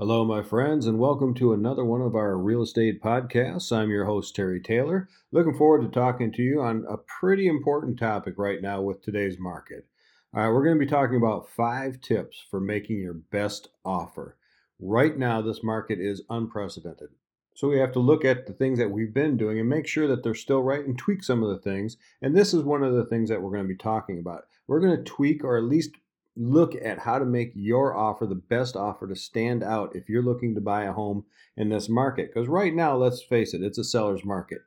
Hello, my friends, and welcome to another one of our real estate podcasts. I'm your host, Terry Taylor. Looking forward to talking to you on a pretty important topic right now with today's market. All right, we're going to be talking about five tips for making your best offer. Right now, this market is unprecedented. So we have to look at the things that we've been doing and make sure that they're still right and tweak some of the things. And this is one of the things that we're going to be talking about. We're going to tweak or at least look at how to make your offer the best offer to stand out if you're looking to buy a home in this market. Because right now, let's face it, it's a seller's market.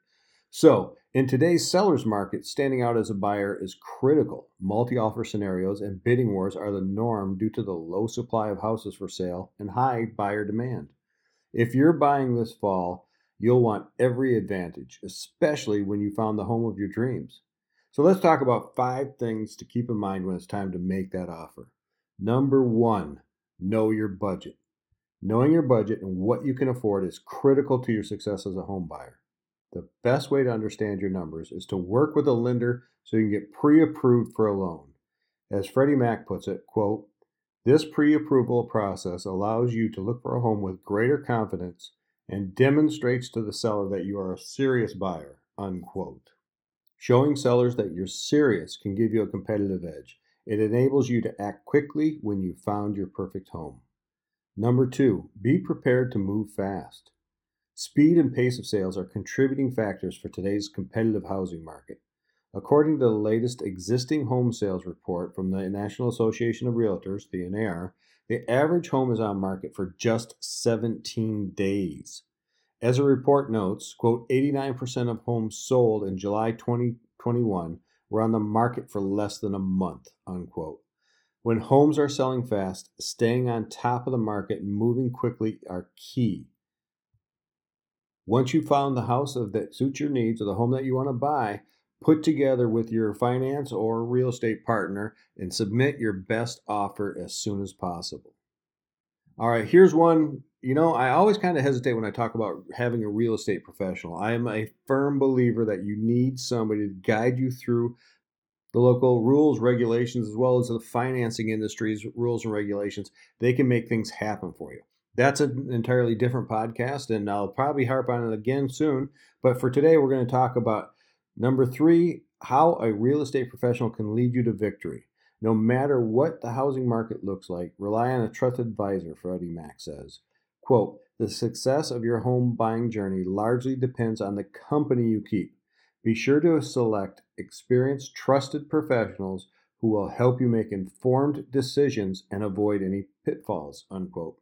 So, in today's seller's market, standing out as a buyer is critical. Multi offer scenarios and bidding wars are the norm due to the low supply of houses for sale and high buyer demand. If you're buying this fall, you'll want every advantage, especially when you found the home of your dreams. So let's talk about five things to keep in mind when it's time to make that offer. Number one, know your budget. Knowing your budget and what you can afford is critical to your success as a home buyer. The best way to understand your numbers is to work with a lender so you can get pre-approved for a loan. As Freddie Mac puts it, quote, this pre-approval process allows you to look for a home with greater confidence and demonstrates to the seller that you are a serious buyer, unquote. Showing sellers that you're serious can give you a competitive edge. It enables you to act quickly when you've found your perfect home. Number two, be prepared to move fast. Speed and pace of sales are contributing factors for today's competitive housing market. According to the latest existing home sales report from the National Association of Realtors, the NAR, the average home is on market for just 17 days. As a report notes, quote, 89% of homes sold in July 2021 were on the market for less than a month, unquote. When homes are selling fast, staying on top of the market and moving quickly are key. Once you've found the house that suits your needs or the home that you want to buy, put together with your finance or real estate partner and submit your best offer as soon as possible. All right, here's one you know, I always kind of hesitate when I talk about having a real estate professional. I am a firm believer that you need somebody to guide you through the local rules, regulations, as well as the financing industry's rules and regulations. They can make things happen for you. That's an entirely different podcast, and I'll probably harp on it again soon. But for today, we're going to talk about number three how a real estate professional can lead you to victory. No matter what the housing market looks like, rely on a trusted advisor, Freddie Mac says. Quote, the success of your home buying journey largely depends on the company you keep. Be sure to select experienced, trusted professionals who will help you make informed decisions and avoid any pitfalls. Unquote.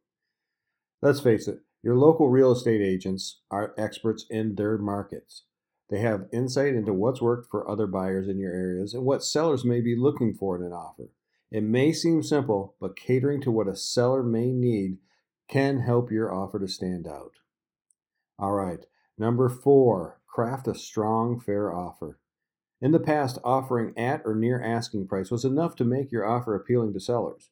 Let's face it, your local real estate agents are experts in their markets. They have insight into what's worked for other buyers in your areas and what sellers may be looking for in an offer. It may seem simple, but catering to what a seller may need can help your offer to stand out. All right, number four, craft a strong, fair offer. In the past, offering at or near asking price was enough to make your offer appealing to sellers.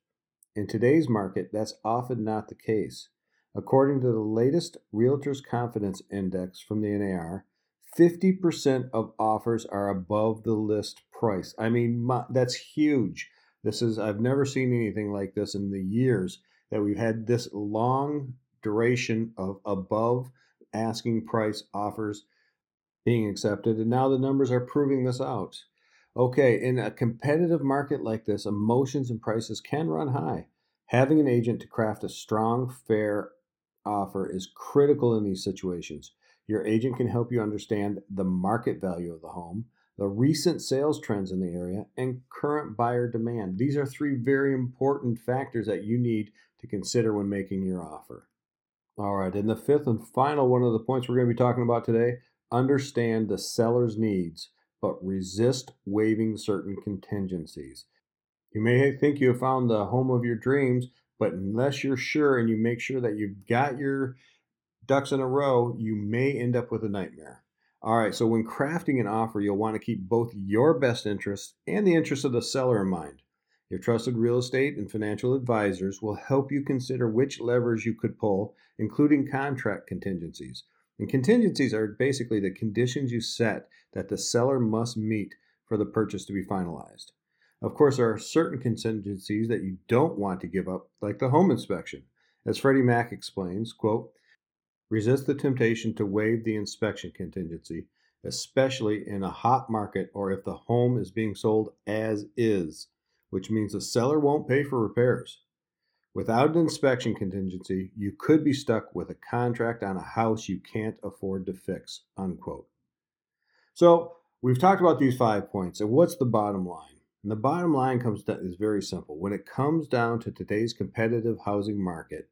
In today's market, that's often not the case. According to the latest Realtors Confidence Index from the NAR, 50% of offers are above the list price. I mean, my, that's huge. This is I've never seen anything like this in the years that we've had this long duration of above asking price offers being accepted, and now the numbers are proving this out. Okay, in a competitive market like this, emotions and prices can run high. Having an agent to craft a strong, fair offer is critical in these situations. Your agent can help you understand the market value of the home, the recent sales trends in the area, and current buyer demand. These are three very important factors that you need to consider when making your offer. All right, and the fifth and final one of the points we're going to be talking about today understand the seller's needs, but resist waiving certain contingencies. You may think you have found the home of your dreams, but unless you're sure and you make sure that you've got your ducks in a row, you may end up with a nightmare. All right, so when crafting an offer, you'll want to keep both your best interests and the interests of the seller in mind. Your trusted real estate and financial advisors will help you consider which levers you could pull, including contract contingencies. And contingencies are basically the conditions you set that the seller must meet for the purchase to be finalized. Of course, there are certain contingencies that you don't want to give up, like the home inspection. As Freddie Mac explains, quote, resist the temptation to waive the inspection contingency, especially in a hot market or if the home is being sold as is, which means the seller won't pay for repairs. Without an inspection contingency, you could be stuck with a contract on a house you can't afford to fix. Unquote. So we've talked about these five points, and what's the bottom line? And the bottom line comes down is very simple. When it comes down to today's competitive housing market,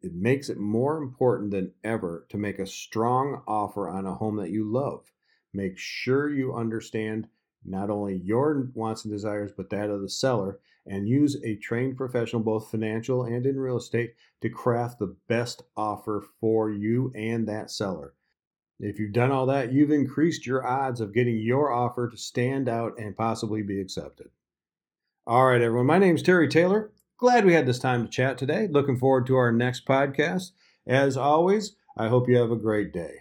it makes it more important than ever to make a strong offer on a home that you love. Make sure you understand not only your wants and desires, but that of the seller, and use a trained professional, both financial and in real estate, to craft the best offer for you and that seller. If you've done all that, you've increased your odds of getting your offer to stand out and possibly be accepted. All right, everyone. My name is Terry Taylor. Glad we had this time to chat today. Looking forward to our next podcast. As always, I hope you have a great day.